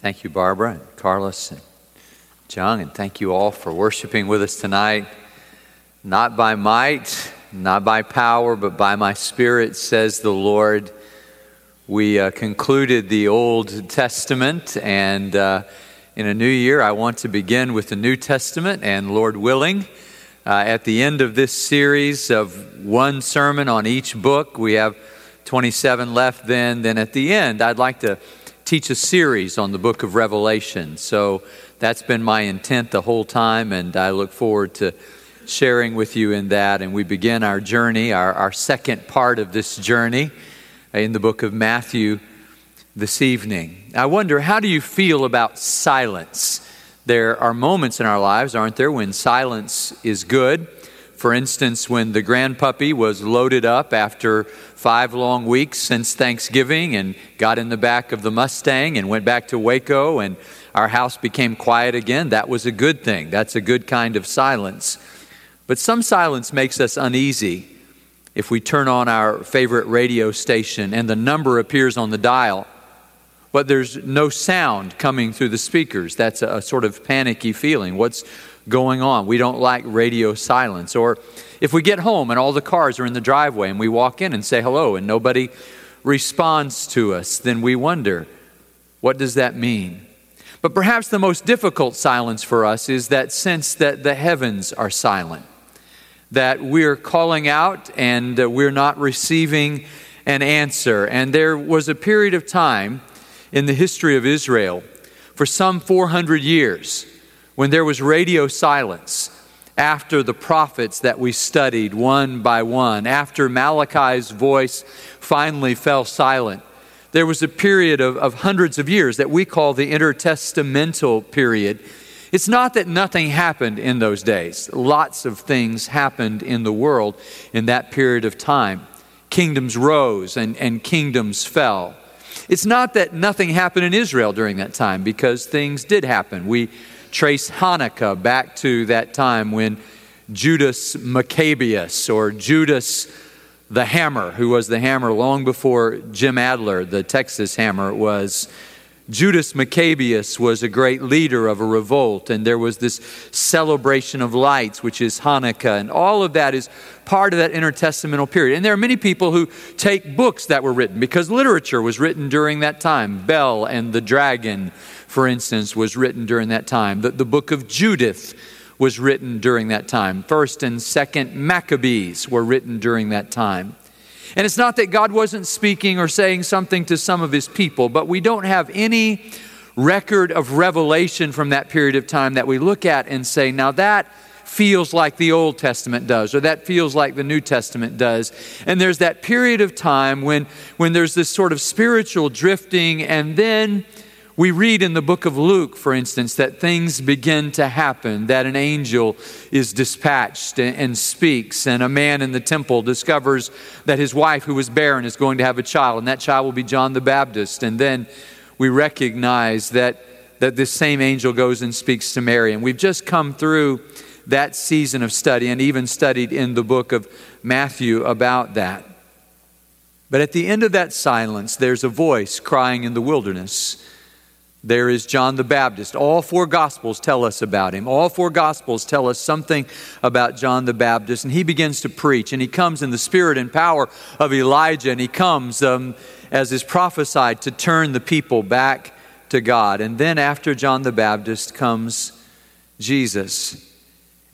Thank you, Barbara and Carlos and John, and thank you all for worshiping with us tonight. Not by might, not by power, but by my spirit, says the Lord. We uh, concluded the Old Testament, and uh, in a new year, I want to begin with the New Testament, and Lord willing, uh, at the end of this series of one sermon on each book, we have 27 left then. Then at the end, I'd like to teach a series on the book of Revelation. So that's been my intent the whole time, and I look forward to sharing with you in that. And we begin our journey, our, our second part of this journey in the book of Matthew this evening. I wonder, how do you feel about silence? There are moments in our lives, aren't there, when silence is good. For instance, when the grand puppy was loaded up after five long weeks since Thanksgiving and got in the back of the Mustang and went back to Waco and our house became quiet again, that was a good thing. That's a good kind of silence. But some silence makes us uneasy. If we turn on our favorite radio station and the number appears on the dial, but there's no sound coming through the speakers, that's a, sort of panicky feeling. What's going on. We don't like radio silence. Or if we get home and all the cars are in the driveway and we walk in and say hello and nobody responds to us, then we wonder, what does that mean? But perhaps the most difficult silence for us is that sense that the heavens are silent, that we're calling out and we're not receiving an answer. And there was a period of time in the history of Israel for some 400 years when there was radio silence after the prophets that we studied one by one, after Malachi's voice finally fell silent, there was a period of, of hundreds of years that we call the intertestamental period. It's not that nothing happened in those days. Lots of things happened in the world in that period of time. Kingdoms rose and, and kingdoms fell. It's not that nothing happened in Israel during that time because things did happen. We trace Hanukkah back to that time when Judas Maccabeus or Judas the Hammer, who was the hammer long before Jim Adler, the Texas hammer, was. Judas Maccabeus was a great leader of a revolt, and there was this celebration of lights, which is Hanukkah, and all of that is part of that intertestamental period. And there are many people who take books that were written because literature was written during that time. Bell and the Dragon, for instance, was written during that time. The, the book of Judith was written during that time. First and second Maccabees were written during that time. And it's not that God wasn't speaking or saying something to some of his people, but we don't have any record of revelation from that period of time that we look at and say, now that feels like the Old Testament does, or that feels like the New Testament does. And there's that period of time when, when there's this sort of spiritual drifting, and then we read in the book of Luke, for instance, that things begin to happen, that an angel is dispatched and, speaks, and a man in the temple discovers that his wife, who was barren, is going to have a child, and that child will be John the Baptist. And then we recognize that, that this same angel goes and speaks to Mary. And we've just come through that season of study and even studied in the book of Matthew about that. But at the end of that silence, there's a voice crying in the wilderness there is John the Baptist. All four Gospels tell us about him. All four Gospels tell us something about John the Baptist. And he begins to preach. And he comes in the spirit and power of Elijah. And he comes, um, as is prophesied, to turn the people back to God. And then after John the Baptist comes Jesus.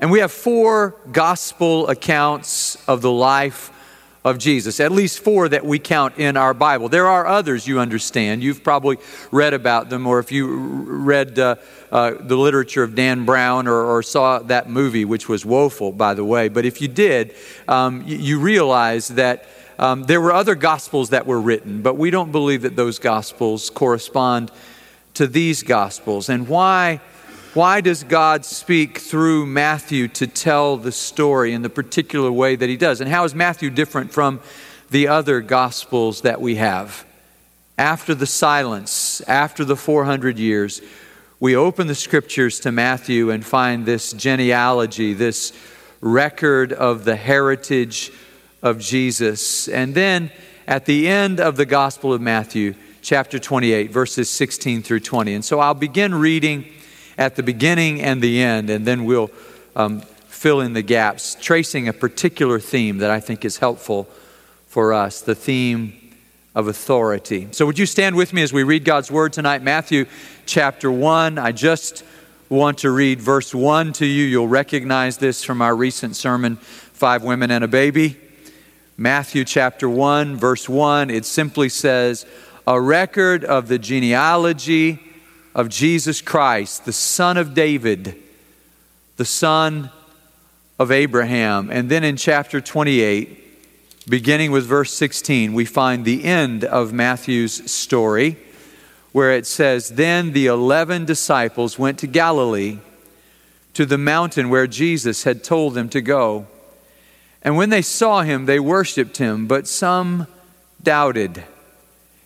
And we have four Gospel accounts of the life of Jesus, at least four that we count in our Bible. There are others, you understand. You've probably read about them, or if you read uh, uh, the literature of Dan Brown or, or, saw that movie, which was woeful, by the way. But if you did, um, you, you, realize that um, there were other gospels that were written, but we don't believe that those gospels correspond to these gospels. And why? Why does God speak through Matthew to tell the story in the particular way that he does? And how is Matthew different from the other gospels that we have? After the silence, after the 400 years, we open the scriptures to Matthew and find this genealogy, this record of the heritage of Jesus. And then at the end of the Gospel of Matthew, chapter 28, verses 16 through 20. And so I'll begin reading at the beginning and the end, and then we'll um, fill in the gaps, tracing a particular theme that I think is helpful for us the theme of authority. So, would you stand with me as we read God's word tonight? Matthew chapter 1. I just want to read verse 1 to you. You'll recognize this from our recent sermon, Five Women and a Baby. Matthew chapter 1, verse 1. It simply says, A record of the genealogy of Jesus Christ, the son of David, the son of Abraham. And then in chapter 28, beginning with verse 16, we find the end of Matthew's story, where it says, Then the eleven disciples went to Galilee, to the mountain where Jesus had told them to go. And when they saw him, they worshiped him, but some doubted.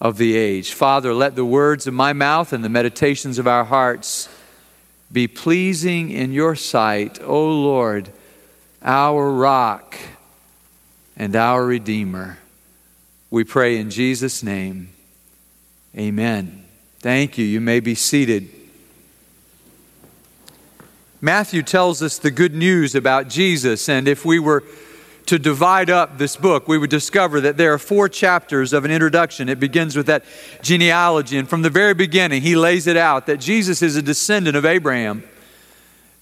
of the age. Father, let the words of my mouth and the meditations of our hearts be pleasing in your sight, O Lord, our rock and our Redeemer. We pray in Jesus' name. Amen. Thank you. You may be seated. Matthew tells us the good news about Jesus, and if we were to divide up this book, we would discover that there are four chapters of an introduction. It begins with that genealogy, and from the very beginning, he lays it out that Jesus is a descendant of Abraham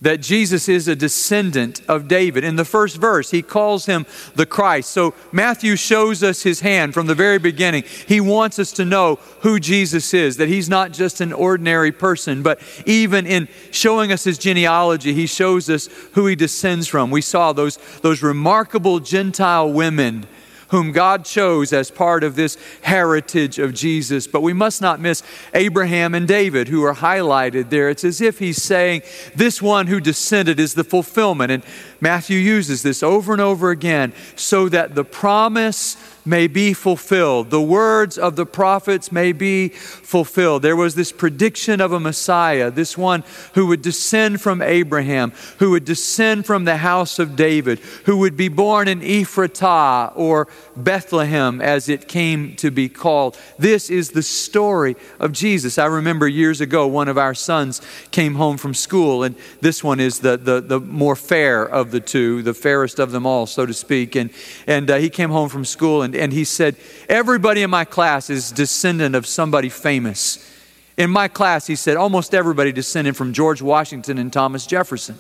that Jesus is a descendant of David. In the first verse, he calls him the Christ. So Matthew shows us his hand from the very beginning. He wants us to know who Jesus is, that he's not just an ordinary person, but even in showing us his genealogy, he shows us who he descends from. We saw those, those remarkable Gentile women whom God chose as part of this heritage of Jesus. But we must not miss Abraham and David, who are highlighted there. It's as if he's saying, This one who descended is the fulfillment. And Matthew uses this over and over again so that the promise may be fulfilled. The words of the prophets may be fulfilled. There was this prediction of a Messiah, this one who would descend from Abraham, who would descend from the house of David, who would be born in Ephratah or Bethlehem as it came to be called. This is the story of Jesus. I remember years ago, one of our sons came home from school, and this one is the, the, the more fair of the two, the fairest of them all, so to speak. And, and uh, he came home from school and, and he said, Everybody in my class is descendant of somebody famous. In my class, he said, almost everybody descended from George Washington and Thomas Jefferson.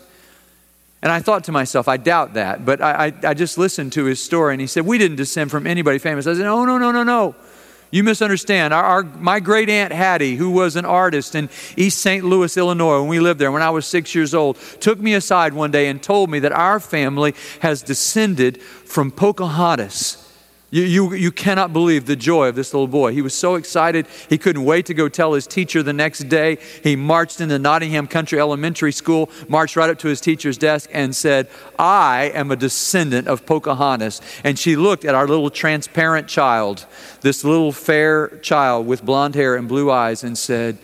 And I thought to myself, I doubt that. But I, I, I, just listened to his story, and he said, We didn't descend from anybody famous. I said, Oh, no, no, no, no. You misunderstand. Our, our, my great aunt Hattie, who was an artist in East St. Louis, Illinois, when we lived there, when I was six years old, took me aside one day and told me that our family has descended from Pocahontas you, you, you cannot believe the joy of this little boy. He was so excited, he couldn't wait to go tell his teacher the next day. He marched into Nottingham Country Elementary School, marched right up to his teacher's desk, and said, I am a descendant of Pocahontas. And she looked at our little transparent child, this little fair child with blonde hair and blue eyes, and said,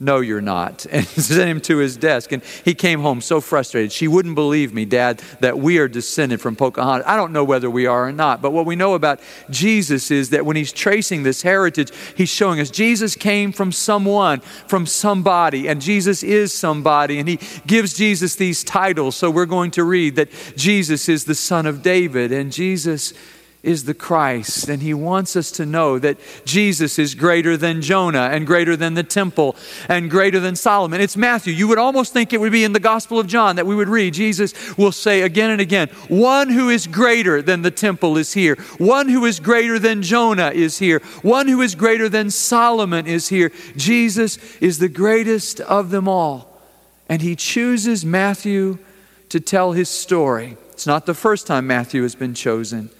no, you're not. And sent him to his desk. And he came home so frustrated. She wouldn't believe me, Dad, that we are descended from Pocahontas. I don't know whether we are or not, but what we know about Jesus is that when he's tracing this heritage, he's showing us Jesus came from someone, from somebody, and Jesus is somebody. And he gives Jesus these titles. So we're going to read that Jesus is the son of David, and Jesus is the Christ. And he wants us to know that Jesus is greater than Jonah and greater than the temple and greater than Solomon. It's Matthew. You would almost think it would be in the Gospel of John that we would read. Jesus will say again and again, One who is greater than the temple is here. One who is greater than Jonah is here. One who is greater than Solomon is here. Jesus is the greatest of them all. And he chooses Matthew to tell his story. It's not the first time Matthew has been chosen.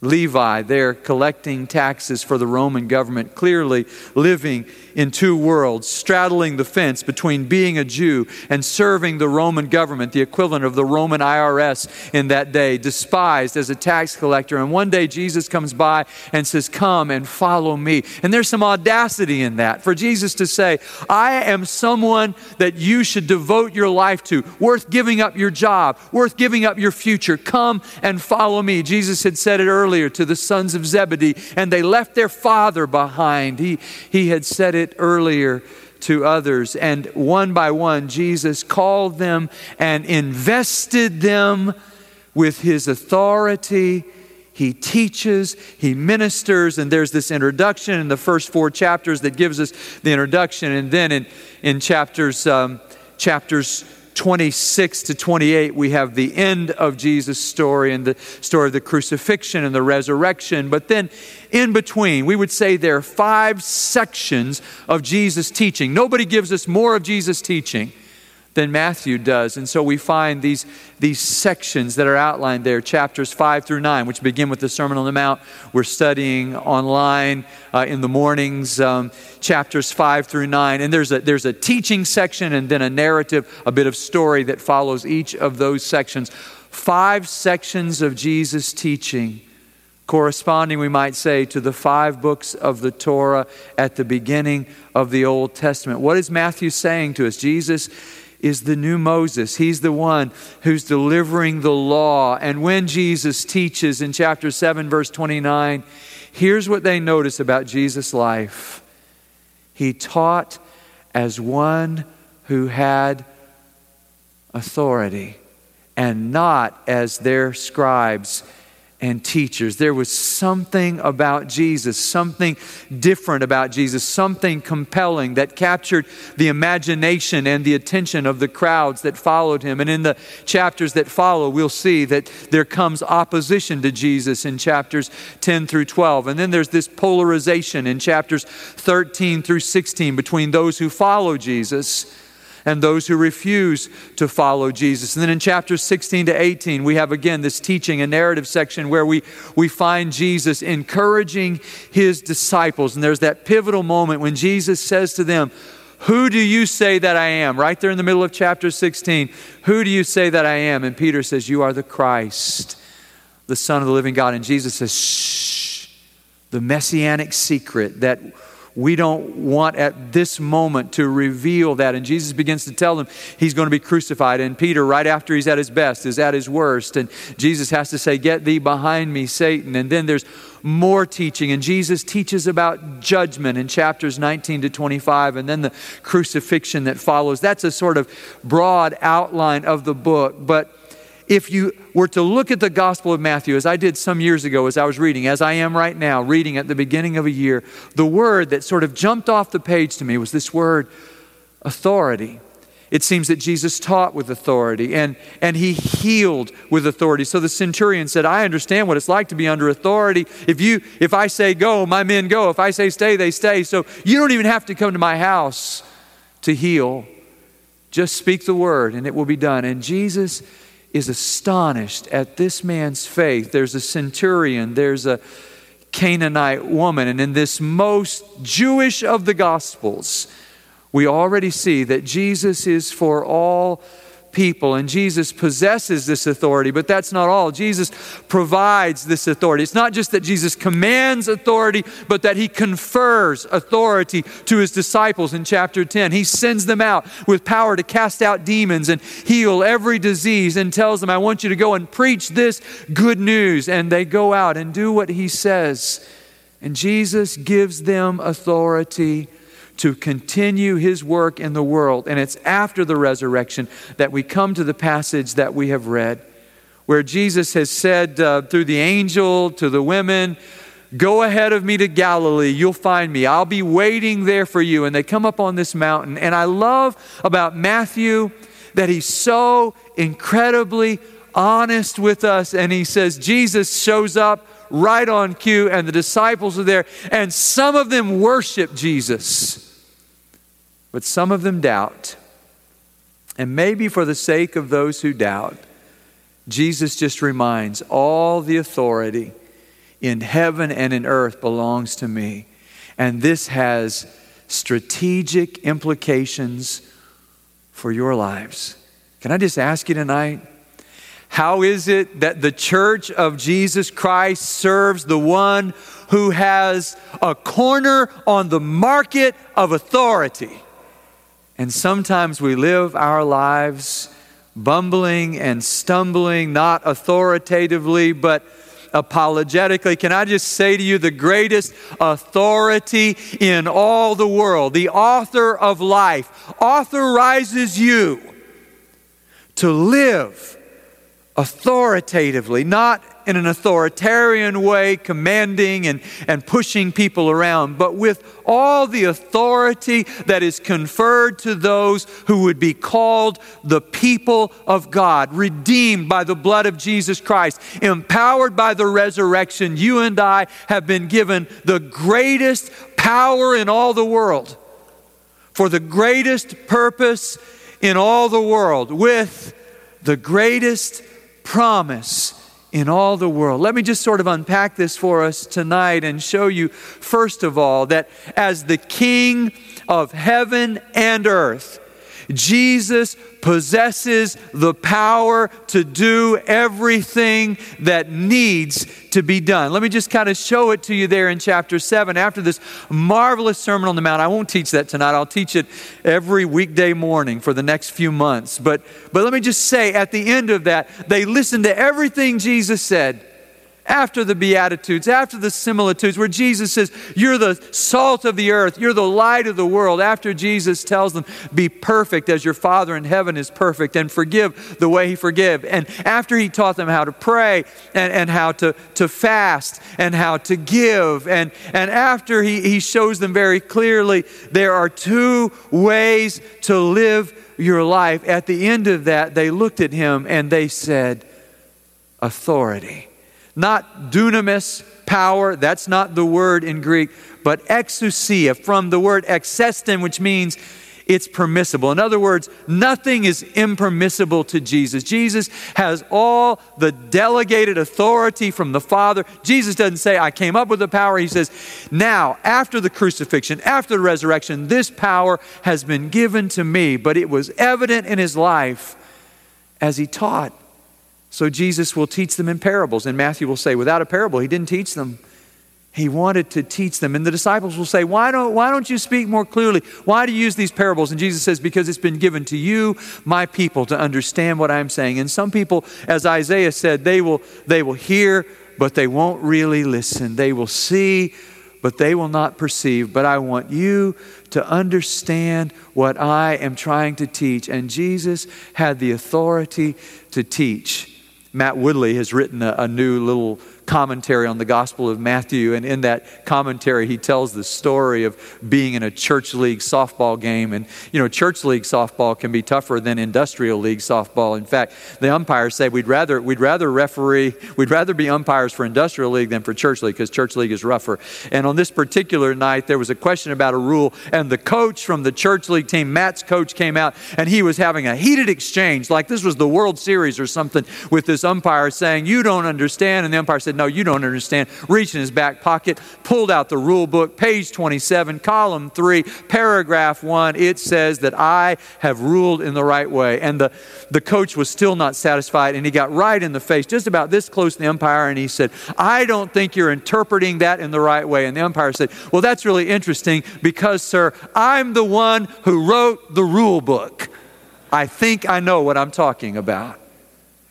Levi there collecting taxes for the Roman government, clearly living in two worlds, straddling the fence between being a Jew and serving the Roman government, the equivalent of the Roman IRS in that day, despised as a tax collector. And one day Jesus comes by and says, Come and follow me. And there's some audacity in that for Jesus to say, I am someone that you should devote your life to, worth giving up your job, worth giving up your future. Come and follow me. Jesus had said it earlier to the sons of Zebedee, and they left their father behind. He, he had said it earlier to others. And one by one, Jesus called them and invested them with his authority. He teaches, he ministers, and there's this introduction in the first four chapters that gives us the introduction. And then in, in chapters, um, chapters 26 to 28, we have the end of Jesus' story and the story of the crucifixion and the resurrection. But then in between, we would say there are five sections of Jesus' teaching. Nobody gives us more of Jesus' teaching than Matthew does. And so we find these, these sections that are outlined there, chapters 5 through 9, which begin with the Sermon on the Mount. We're studying online uh, in the mornings, um, chapters 5 through 9. And there's a, there's a teaching section and then a narrative, a bit of story that follows each of those sections. Five sections of Jesus' teaching corresponding, we might say, to the five books of the Torah at the beginning of the Old Testament. What is Matthew saying to us? Jesus is the new Moses. He's the one who's delivering the law. And when Jesus teaches in chapter 7, verse 29, here's what they notice about Jesus' life He taught as one who had authority and not as their scribes and teachers. There was something about Jesus, something different about Jesus, something compelling that captured the imagination and the attention of the crowds that followed him. And in the chapters that follow, we'll see that there comes opposition to Jesus in chapters 10 through 12. And then there's this polarization in chapters 13 through 16 between those who follow Jesus and those who refuse to follow Jesus. And then in chapters 16 to 18, we have again this teaching and narrative section where we, we find Jesus encouraging his disciples. And there's that pivotal moment when Jesus says to them, Who do you say that I am? Right there in the middle of chapter 16. Who do you say that I am? And Peter says, You are the Christ, the Son of the living God. And Jesus says, Shh, the messianic secret that we don't want at this moment to reveal that. And Jesus begins to tell them he's going to be crucified. And Peter, right after he's at his best, is at his worst. And Jesus has to say, Get thee behind me, Satan. And then there's more teaching. And Jesus teaches about judgment in chapters 19 to 25, and then the crucifixion that follows. That's a sort of broad outline of the book. But if you were to look at the Gospel of Matthew, as I did some years ago as I was reading, as I am right now, reading at the beginning of a year, the word that sort of jumped off the page to me was this word authority. It seems that Jesus taught with authority and, and he healed with authority. So the centurion said, I understand what it's like to be under authority. If, you, if I say go, my men go. If I say stay, they stay. So you don't even have to come to my house to heal. Just speak the word and it will be done. And Jesus is astonished at this man's faith. There's a centurion, there's a Canaanite woman, and in this most Jewish of the Gospels, we already see that Jesus is for all people. And Jesus possesses this authority, but that's not all. Jesus provides this authority. It's not just that Jesus commands authority, but that he confers authority to his disciples in chapter 10. He sends them out with power to cast out demons and heal every disease and tells them, I want you to go and preach this good news. And they go out and do what he says. And Jesus gives them authority to continue his work in the world. And it's after the resurrection that we come to the passage that we have read, where Jesus has said uh, through the angel to the women, Go ahead of me to Galilee. You'll find me. I'll be waiting there for you. And they come up on this mountain. And I love about Matthew that he's so incredibly honest with us. And he says, Jesus shows up right on cue, and the disciples are there. And some of them worship Jesus. But some of them doubt. And maybe for the sake of those who doubt, Jesus just reminds all the authority in heaven and in earth belongs to me. And this has strategic implications for your lives. Can I just ask you tonight? How is it that the church of Jesus Christ serves the one who has a corner on the market of authority? And sometimes we live our lives bumbling and stumbling, not authoritatively, but apologetically. Can I just say to you, the greatest authority in all the world, the author of life, authorizes you to live authoritatively, not in an authoritarian way, commanding and, and pushing people around, but with all the authority that is conferred to those who would be called the people of God, redeemed by the blood of Jesus Christ, empowered by the resurrection. You and I have been given the greatest power in all the world for the greatest purpose in all the world with the greatest promise in all the world. Let me just sort of unpack this for us tonight and show you, first of all, that as the King of heaven and earth, Jesus possesses the power to do everything that needs to be done. Let me just kind of show it to you there in chapter 7 after this marvelous Sermon on the Mount. I won't teach that tonight. I'll teach it every weekday morning for the next few months. But, but let me just say at the end of that, they listened to everything Jesus said after the Beatitudes, after the similitudes, where Jesus says, You're the salt of the earth, you're the light of the world, after Jesus tells them, Be perfect as your Father in heaven is perfect, and forgive the way He forgive. And after He taught them how to pray and, and how to, to fast and how to give, and, and after he, he shows them very clearly there are two ways to live your life, at the end of that, they looked at Him and they said, Authority not dunamis, power, that's not the word in Greek, but exousia, from the word exestin, which means it's permissible. In other words, nothing is impermissible to Jesus. Jesus has all the delegated authority from the Father. Jesus doesn't say, I came up with the power. He says, now, after the crucifixion, after the resurrection, this power has been given to me. But it was evident in his life as he taught so Jesus will teach them in parables. And Matthew will say, without a parable, he didn't teach them. He wanted to teach them. And the disciples will say, why don't, why don't you speak more clearly? Why do you use these parables? And Jesus says, Because it's been given to you, my people, to understand what I'm saying. And some people, as Isaiah said, they will, they will hear, but they won't really listen. They will see, but they will not perceive. But I want you to understand what I am trying to teach. And Jesus had the authority to teach. Matt Woodley has written a, a, new little commentary on the Gospel of Matthew, and in that commentary, he tells the story of being in a church league softball game. And, you know, church league softball can be tougher than industrial league softball. In fact, the umpires say we'd rather, we'd rather referee, we'd rather be umpires for industrial league than for church league because church league is rougher. And on this particular night, there was a question about a rule, and the coach from the church league team, Matt's coach, came out and he was having a heated exchange, like this was the World Series or something, with this umpire saying, You don't understand. And the umpire said, no, you don't understand. Reached in his back pocket, pulled out the rule book, page 27, column 3, paragraph 1. It says that I have ruled in the right way. And the, the coach was still not satisfied, and he got right in the face, just about this close to the umpire, and he said, I don't think you're interpreting that in the right way. And the umpire said, Well, that's really interesting because, sir, I'm the one who wrote the rule book. I think I know what I'm talking about.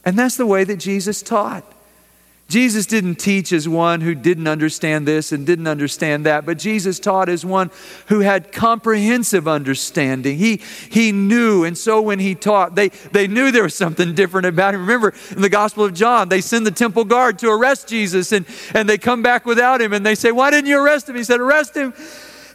And that's the way that Jesus taught. Jesus didn't teach as one who didn't understand this and didn't understand that, but Jesus taught as one who had comprehensive understanding. He, he knew, and so when he taught, they, they knew there was something different about him. Remember in the Gospel of John, they send the temple guard to arrest Jesus, and, and they come back without him, and they say, Why didn't you arrest him? He said, Arrest him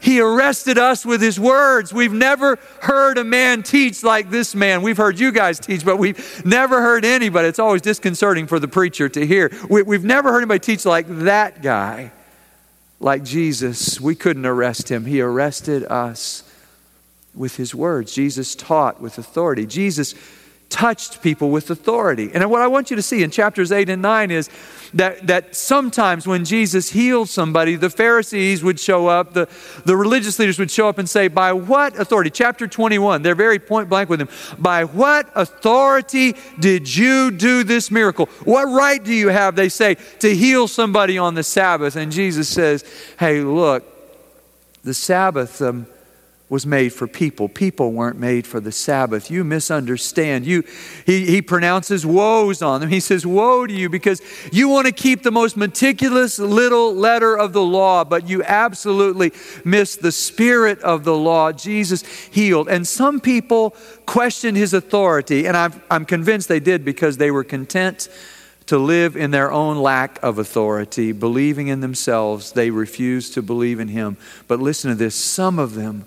he arrested us with his words. We've never heard a man teach like this man. We've heard you guys teach, but we've never heard anybody. It's always disconcerting for the preacher to hear. We, have never heard anybody teach like that guy, like Jesus. We couldn't arrest him. He arrested us with his words. Jesus taught with authority. Jesus touched people with authority. And what I want you to see in chapters 8 and 9 is that, that sometimes when Jesus healed somebody, the Pharisees would show up, the, the religious leaders would show up and say, By what authority? Chapter 21, they're very point blank with him. By what authority did you do this miracle? What right do you have, they say, to heal somebody on the Sabbath? And Jesus says, Hey, look, the Sabbath. Um, was made for people. People weren't made for the Sabbath. You misunderstand. You, he, he pronounces woes on them. He says, Woe to you, because you want to keep the most meticulous little letter of the law, but you absolutely miss the spirit of the law. Jesus healed. And some people questioned his authority, and I'm, I'm convinced they did because they were content to live in their own lack of authority, believing in themselves. They refused to believe in him. But listen to this some of them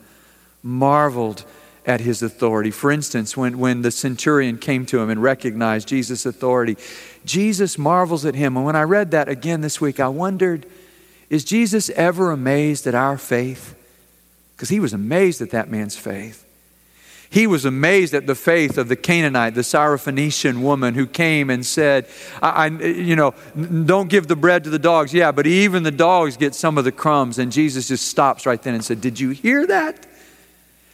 marveled at his authority. For instance, when, when the centurion came to him and recognized Jesus' authority, Jesus marvels at him. And when I read that again this week, I wondered is Jesus ever amazed at our faith? Because he was amazed at that man's faith. He was amazed at the faith of the Canaanite, the Syrophoenician woman who came and said, I, I, you know, don't give the bread to the dogs. Yeah, but even the dogs get some of the crumbs. And Jesus just stops right then and said, Did you hear that?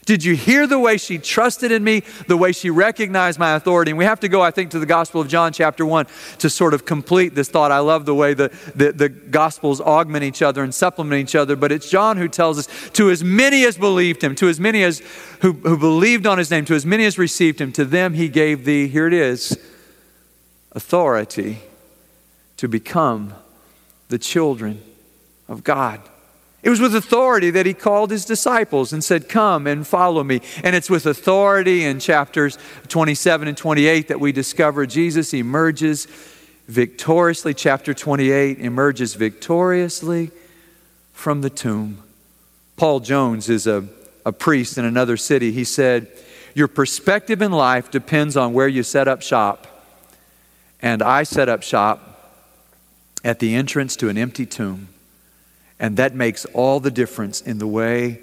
Did you hear the way she trusted in me, the way she recognized my authority? And we have to go, I think, to the Gospel of John, chapter 1, to sort of complete this thought. I love the way the, the, the Gospels augment each other and supplement each other, but it's John who tells us to as many as believed him, to as many as who, who believed on his name, to as many as received him, to them he gave the, here it is, authority to become the children of God. It was with authority that he called his disciples and said, Come and follow me. And it's with authority in chapters 27 and 28 that we discover Jesus emerges victoriously. Chapter 28 emerges victoriously from the tomb. Paul Jones is a, a priest in another city. He said, Your perspective in life depends on where you set up shop. And I set up shop at the entrance to an empty tomb. And that makes all the difference in the way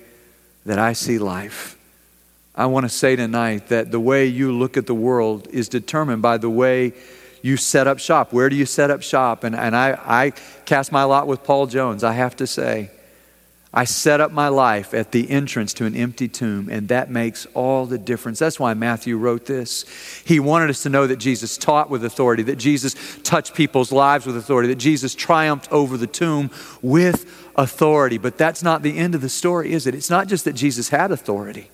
that I see life. I want to say tonight that the way you look at the world is determined by the way you set up shop. Where do you set up shop? And, and I, I cast my lot with Paul Jones, I have to say. I set up my life at the entrance to an empty tomb, and that makes all the difference. That's why Matthew wrote this. He wanted us to know that Jesus taught with authority, that Jesus touched people's lives with authority, that Jesus triumphed over the tomb with authority. But that's not the end of the story, is it? It's not just that Jesus had authority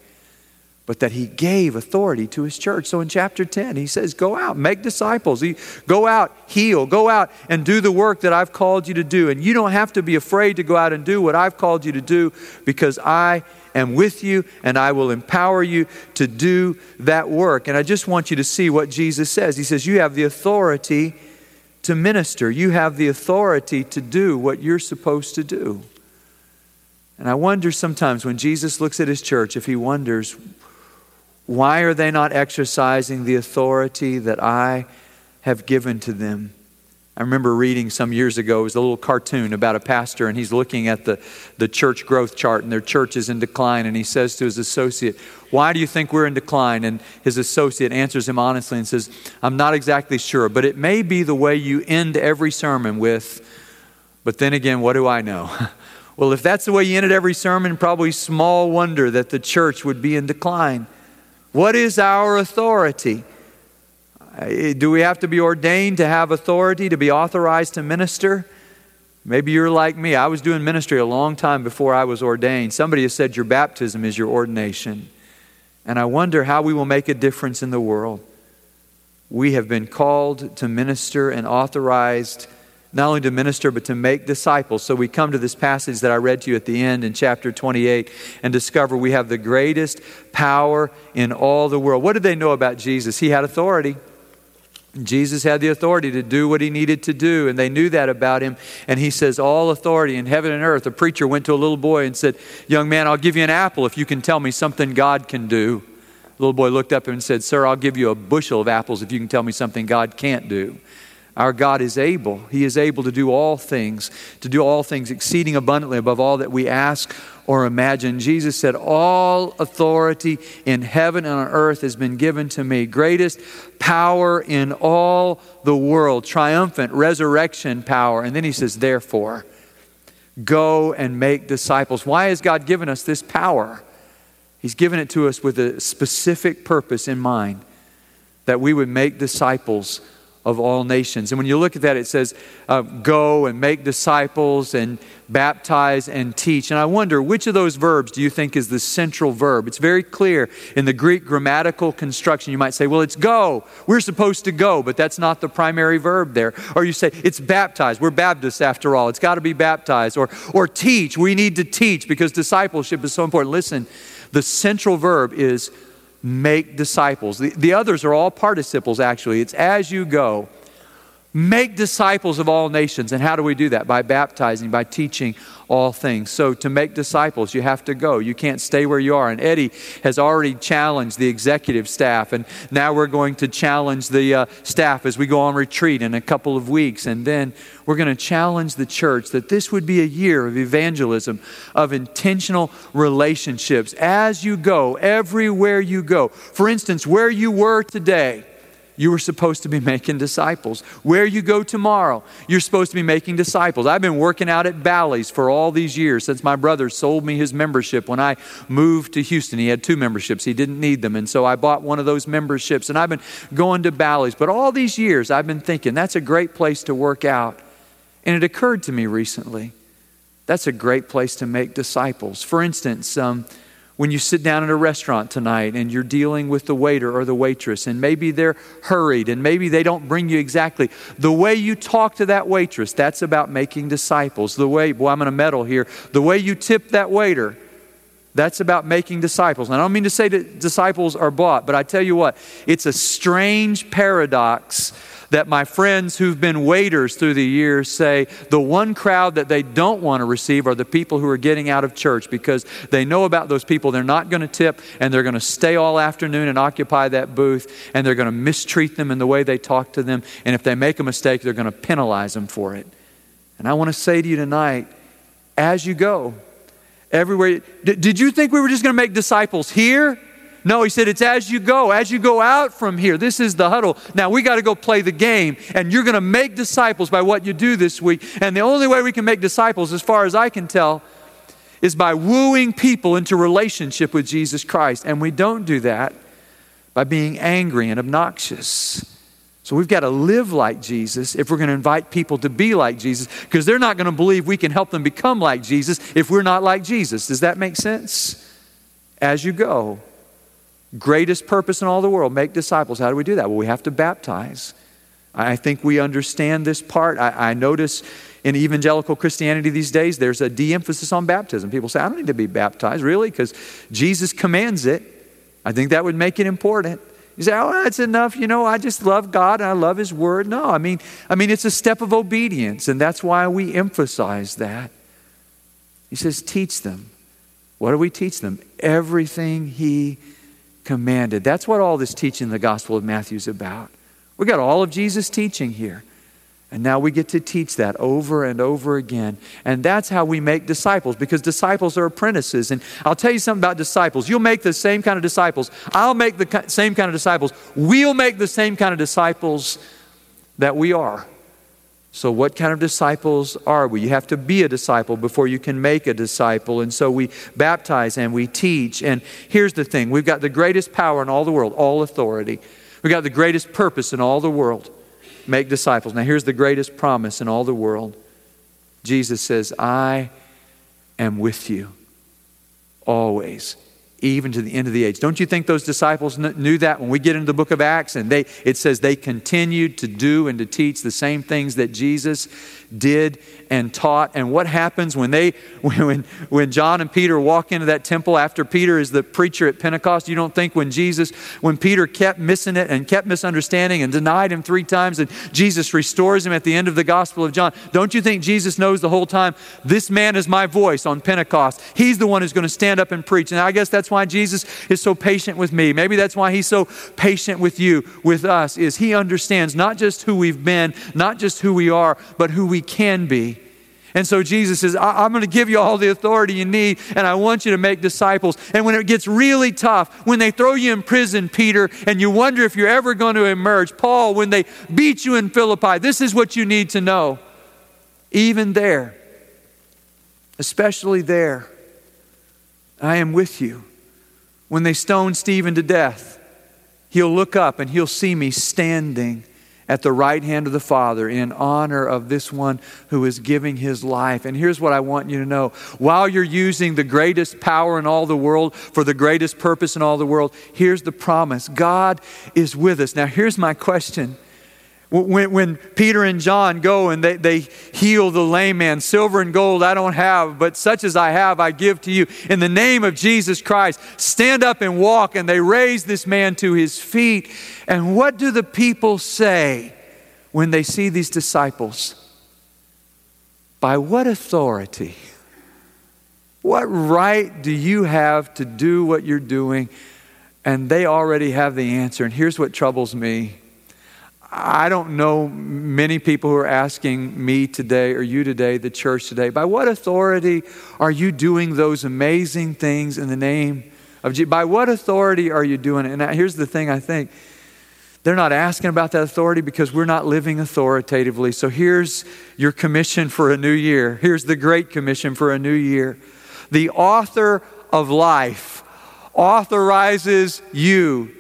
but that he gave authority to his church. So in chapter 10, he says, Go out, make disciples. Go out, heal. Go out and do the work that I've called you to do. And you don't have to be afraid to go out and do what I've called you to do because I am with you and I will empower you to do that work. And I just want you to see what Jesus says. He says, You have the authority to minister, you have the authority to do what you're supposed to do. And I wonder sometimes when Jesus looks at his church, if he wonders, why are they not exercising the authority that I have given to them? I remember reading some years ago, it was a little cartoon about a pastor, and he's looking at the, the church growth chart, and their church is in decline. And he says to his associate, Why do you think we're in decline? And his associate answers him honestly and says, I'm not exactly sure, but it may be the way you end every sermon with, but then again, what do I know? well, if that's the way you ended every sermon, probably small wonder that the church would be in decline. What is our authority? Uh, do we have to be ordained to have authority, to be authorized to minister? Maybe you're like me. I was doing ministry a long time before I was ordained. Somebody has said your baptism is your ordination. And I wonder how we will make a difference in the world. We have been called to minister and authorized not only to minister, but to make disciples. So we come to this passage that I read to you at the end in chapter 28 and discover we have the greatest power in all the world. What did they know about Jesus? He had authority. Jesus had the authority to do what he needed to do, and they knew that about him. And he says, All authority in heaven and earth. A preacher went to a little boy and said, Young man, I'll give you an apple if you can tell me something God can do. The little boy looked up and said, Sir, I'll give you a bushel of apples if you can tell me something God can't do. Our God is able. He is able to do all things, to do all things exceeding abundantly above all that we ask or imagine. Jesus said, All authority in heaven and on earth has been given to me. Greatest power in all the world, triumphant resurrection power. And then he says, Therefore, go and make disciples. Why has God given us this power? He's given it to us with a specific purpose in mind that we would make disciples of all nations. And when you look at that, it says, uh, go and make disciples and baptize and teach. And I wonder, which of those verbs do you think is the central verb? It's very clear in the Greek grammatical construction. You might say, well, it's go. We're supposed to go, but that's not the primary verb there. Or you say, it's baptized. We're Baptists after all. It's got to be baptized. Or, or teach. We need to teach because discipleship is so important. Listen, the central verb is make disciples. The, the others are all participles, actually. It's as you go. Make disciples of all nations. And how do we do that? By baptizing, by teaching all things. So, to make disciples, you have to go. You can't stay where you are. And Eddie has already challenged the executive staff. And now we're going to challenge the uh, staff as we go on retreat in a couple of weeks. And then we're going to challenge the church that this would be a year of evangelism, of intentional relationships as you go, everywhere you go. For instance, where you were today you were supposed to be making disciples. Where you go tomorrow, you're supposed to be making disciples. I've been working out at Bally's for all these years since my brother sold me his membership when I moved to Houston. He had two memberships, he didn't need them. And so I bought one of those memberships and I've been going to Bally's. But all these years, I've been thinking that's a great place to work out. And it occurred to me recently that's a great place to make disciples. For instance, um, when you sit down at a restaurant tonight and you're dealing with the waiter or the waitress, and maybe they're hurried and maybe they don't bring you exactly the way you talk to that waitress, that's about making disciples. The way, boy, I'm going to meddle here, the way you tip that waiter, that's about making disciples. And I don't mean to say that disciples are bought, but I tell you what, it's a strange paradox that my friends who've been waiters through the years say the one crowd that they don't want to receive are the people who are getting out of church because they know about those people they're not going to tip and they're going to stay all afternoon and occupy that booth and they're going to mistreat them in the way they talk to them. And if they make a mistake, they're going to penalize them for it. And I want to say to you tonight, as you go, everywhere, did you think we were just going to make disciples here? No, he said, it's as you go, as you go out from here. This is the huddle. Now we got to go play the game, and you're going to make disciples by what you do this week. And the only way we can make disciples, as far as I can tell, is by wooing people into relationship with Jesus Christ. And we don't do that by being angry and obnoxious. So we've got to live like Jesus if we're going to invite people to be like Jesus, because they're not going to believe we can help them become like Jesus if we're not like Jesus. Does that make sense? As you go, Greatest purpose in all the world make disciples. How do we do that? Well, we have to baptize. I think we understand this part. I, I notice in evangelical Christianity these days, there's a de emphasis on baptism. People say, I don't need to be baptized, really, because Jesus commands it. I think that would make it important. You say, oh, that's enough. You know, I just love God and I love His Word. No, I mean, I mean, it's a step of obedience, and that's why we emphasize that. He says, teach them. What do we teach them? Everything He commanded. That's what all this teaching in the Gospel of Matthew is about. We got all of Jesus' teaching here. And now we get to teach that over and over again. And that's how we make disciples because disciples are apprentices. And I'll tell you something about disciples. You'll make the same kind of disciples. I'll make the same kind of disciples. We'll make the same kind of disciples that we are. So, what kind of disciples are we? You have to be a disciple before you can make a disciple. And so we baptize and we teach. And here's the thing we've got the greatest power in all the world, all authority. We've got the greatest purpose in all the world make disciples. Now, here's the greatest promise in all the world Jesus says, I am with you always even to the end of the age. Don't you think those disciples knew that when we get into the book of Acts and they it says they continued to do and to teach the same things that Jesus did and taught. And what happens when they when when John and Peter walk into that temple after Peter is the preacher at Pentecost? You don't think when Jesus, when Peter kept missing it and kept misunderstanding and denied him three times, and Jesus restores him at the end of the Gospel of John, don't you think Jesus knows the whole time, this man is my voice on Pentecost? He's the one who's going to stand up and preach. And I guess that's why Jesus is so patient with me. Maybe that's why he's so patient with you, with us, is he understands not just who we've been, not just who we are, but who we can be. And so Jesus says, I- am going to give you all the authority you need, and I want you to make disciples. And when it gets really tough, when they throw you in prison, Peter, and you wonder if you're ever going to emerge, Paul, when they beat you in Philippi, this is what you need to know. Even there, especially there, I am with you. When they stone Stephen to death, he'll look up and he'll see me standing at the right hand of the Father in honor of this one who is giving his life. And here's what I want you to know while you're using the greatest power in all the world for the greatest purpose in all the world, here's the promise God is with us. Now, here's my question when, when Peter and John go and they, they heal the lame man, silver and gold I don't have, but such as I have, I give to you. In the name of Jesus Christ, stand up and walk. And they raise this man to his feet. And what do the people say when they see these disciples? By what authority? What right do you have to do what you're doing? And they already have the answer. And here's what troubles me I don't know many people who are asking me today or you today, the church today, by what authority are you doing those amazing things in the name of Jesus? By what authority are you doing it? And here's the thing I think they're not asking about that authority because we're not living authoritatively. So here's your commission for a new year. Here's the great commission for a new year. The author of life authorizes you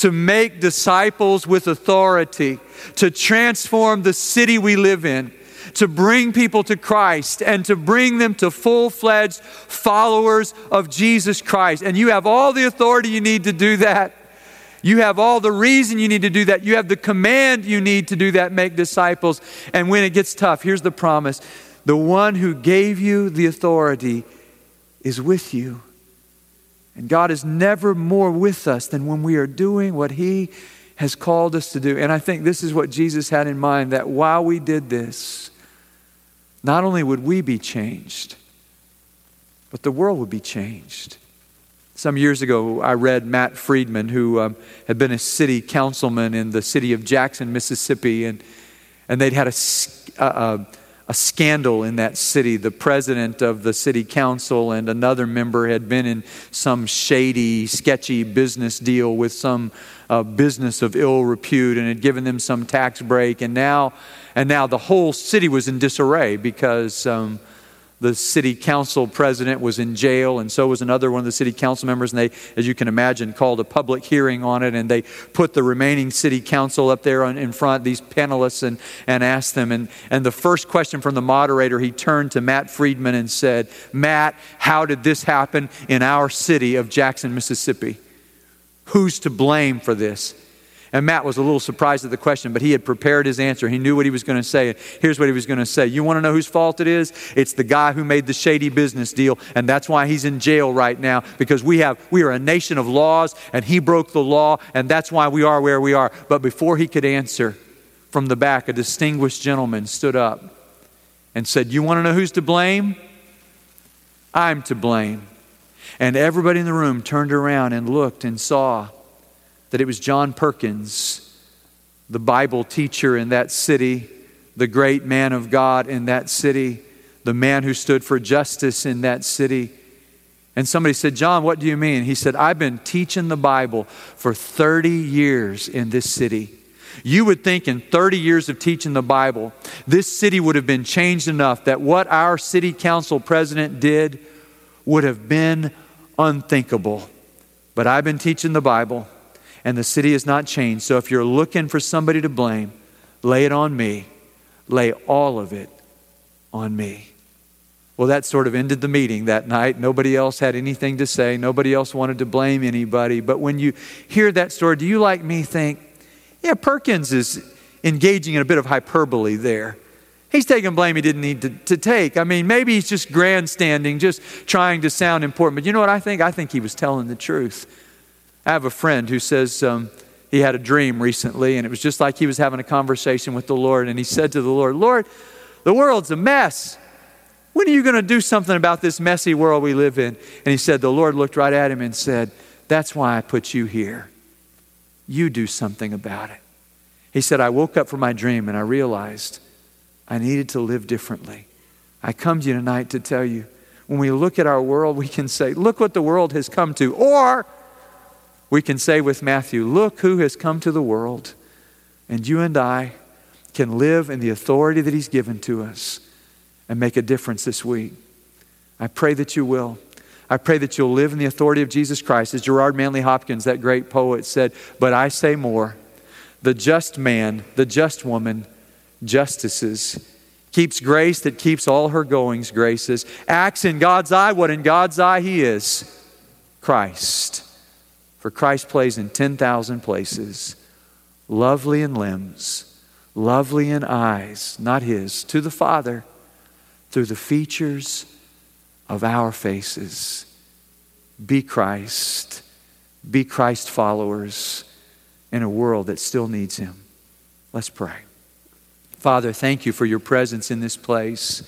to make disciples with authority, to transform the city we live in, to bring people to Christ, and to bring them to full fledged followers of Jesus Christ. And you have all the authority you need to do that. You have all the reason you need to do that. You have the command you need to do that, make disciples. And when it gets tough, here's the promise the one who gave you the authority is with you. And God is never more with us than when we are doing what He has called us to do. And I think this is what Jesus had in mind that while we did this, not only would we be changed, but the world would be changed. Some years ago, I read Matt Friedman, who um, had been a city councilman in the city of Jackson, Mississippi, and, and they'd had a, a, a scandal in that city. The president of the city council and another member had been in some shady, sketchy business deal with some uh, business of ill repute and had given them some tax break. And now, and now the whole city was in disarray because um, the city council president was in jail, and so was another one of the city council members. And they, as you can imagine, called a public hearing on it. And they put the remaining city council up there on, in front, these panelists, and, and asked them. And, and the first question from the moderator, he turned to Matt Friedman and said, Matt, how did this happen in our city of Jackson, Mississippi? Who's to blame for this? And Matt was a little surprised at the question, but he had prepared his answer. He knew what he was going to say. And here's what he was going to say You want to know whose fault it is? It's the guy who made the shady business deal, and that's why he's in jail right now, because we, have, we are a nation of laws, and he broke the law, and that's why we are where we are. But before he could answer, from the back, a distinguished gentleman stood up and said, You want to know who's to blame? I'm to blame. And everybody in the room turned around and looked and saw that it was John Perkins, the Bible teacher in that city, the great man of God in that city, the man who stood for justice in that city. And somebody said, John, what do you mean? He said, I've been teaching the Bible for 30 years in this city. You would think in 30 years of teaching the Bible, this city would have been changed enough that what our city council president did would have been unthinkable. But I've been teaching the Bible and the city has not changed. So if you're looking for somebody to blame, lay it on me. Lay all of it on me. Well, that sort of ended the meeting that night. Nobody else had anything to say. Nobody else wanted to blame anybody. But when you hear that story, do you, like me, think, yeah, Perkins is engaging in a bit of hyperbole there? He's taking blame he didn't need to, to, take. I mean, maybe he's just grandstanding, just trying to sound important. But you know what I think? I think he was telling the truth. I have a friend who says um, he had a dream recently, and it was just like he was having a conversation with the Lord. And he said to the Lord, Lord, the world's a mess. When are you going to do something about this messy world we live in? And he said, The Lord looked right at him and said, That's why I put you here. You do something about it. He said, I woke up from my dream and I realized I needed to live differently. I come to you tonight to tell you when we look at our world, we can say, Look what the world has come to. Or we can say with Matthew, Look who has come to the world. And you and I can live in the authority that He's given to us and make a difference this week. I pray that you will. I pray that you'll live in the authority of Jesus Christ. As Gerard Manley Hopkins, that great poet, said, But I say more the just man, the just woman, justices, keeps grace that keeps all her goings graces, acts in God's eye what in God's eye he is Christ. For Christ plays in 10,000 places, lovely in limbs, lovely in eyes, not his, to the Father, through the features of our faces. Be Christ, be Christ followers in a world that still needs him. Let's pray. Father, thank you for your presence in this place.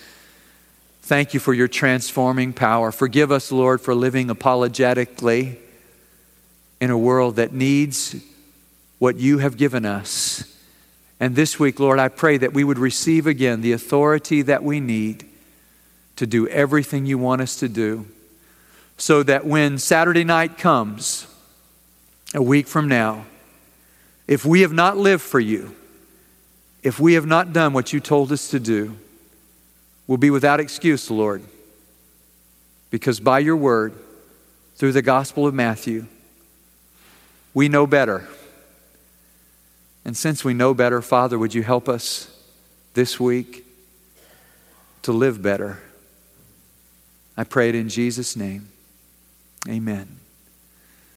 Thank you for your transforming power. Forgive us, Lord, for living apologetically in a world that needs what you have given us. And this week, Lord, I pray that we would receive again the authority that we need to do everything you want us to do, so that when Saturday night comes, a week from now, if we have not lived for you, if we have not done what you told us to do, we'll be without excuse, Lord. Because by your word, through the Gospel of Matthew, we know better. And since we know better, Father, would you help us this week to live better? I pray it in Jesus' name. Amen.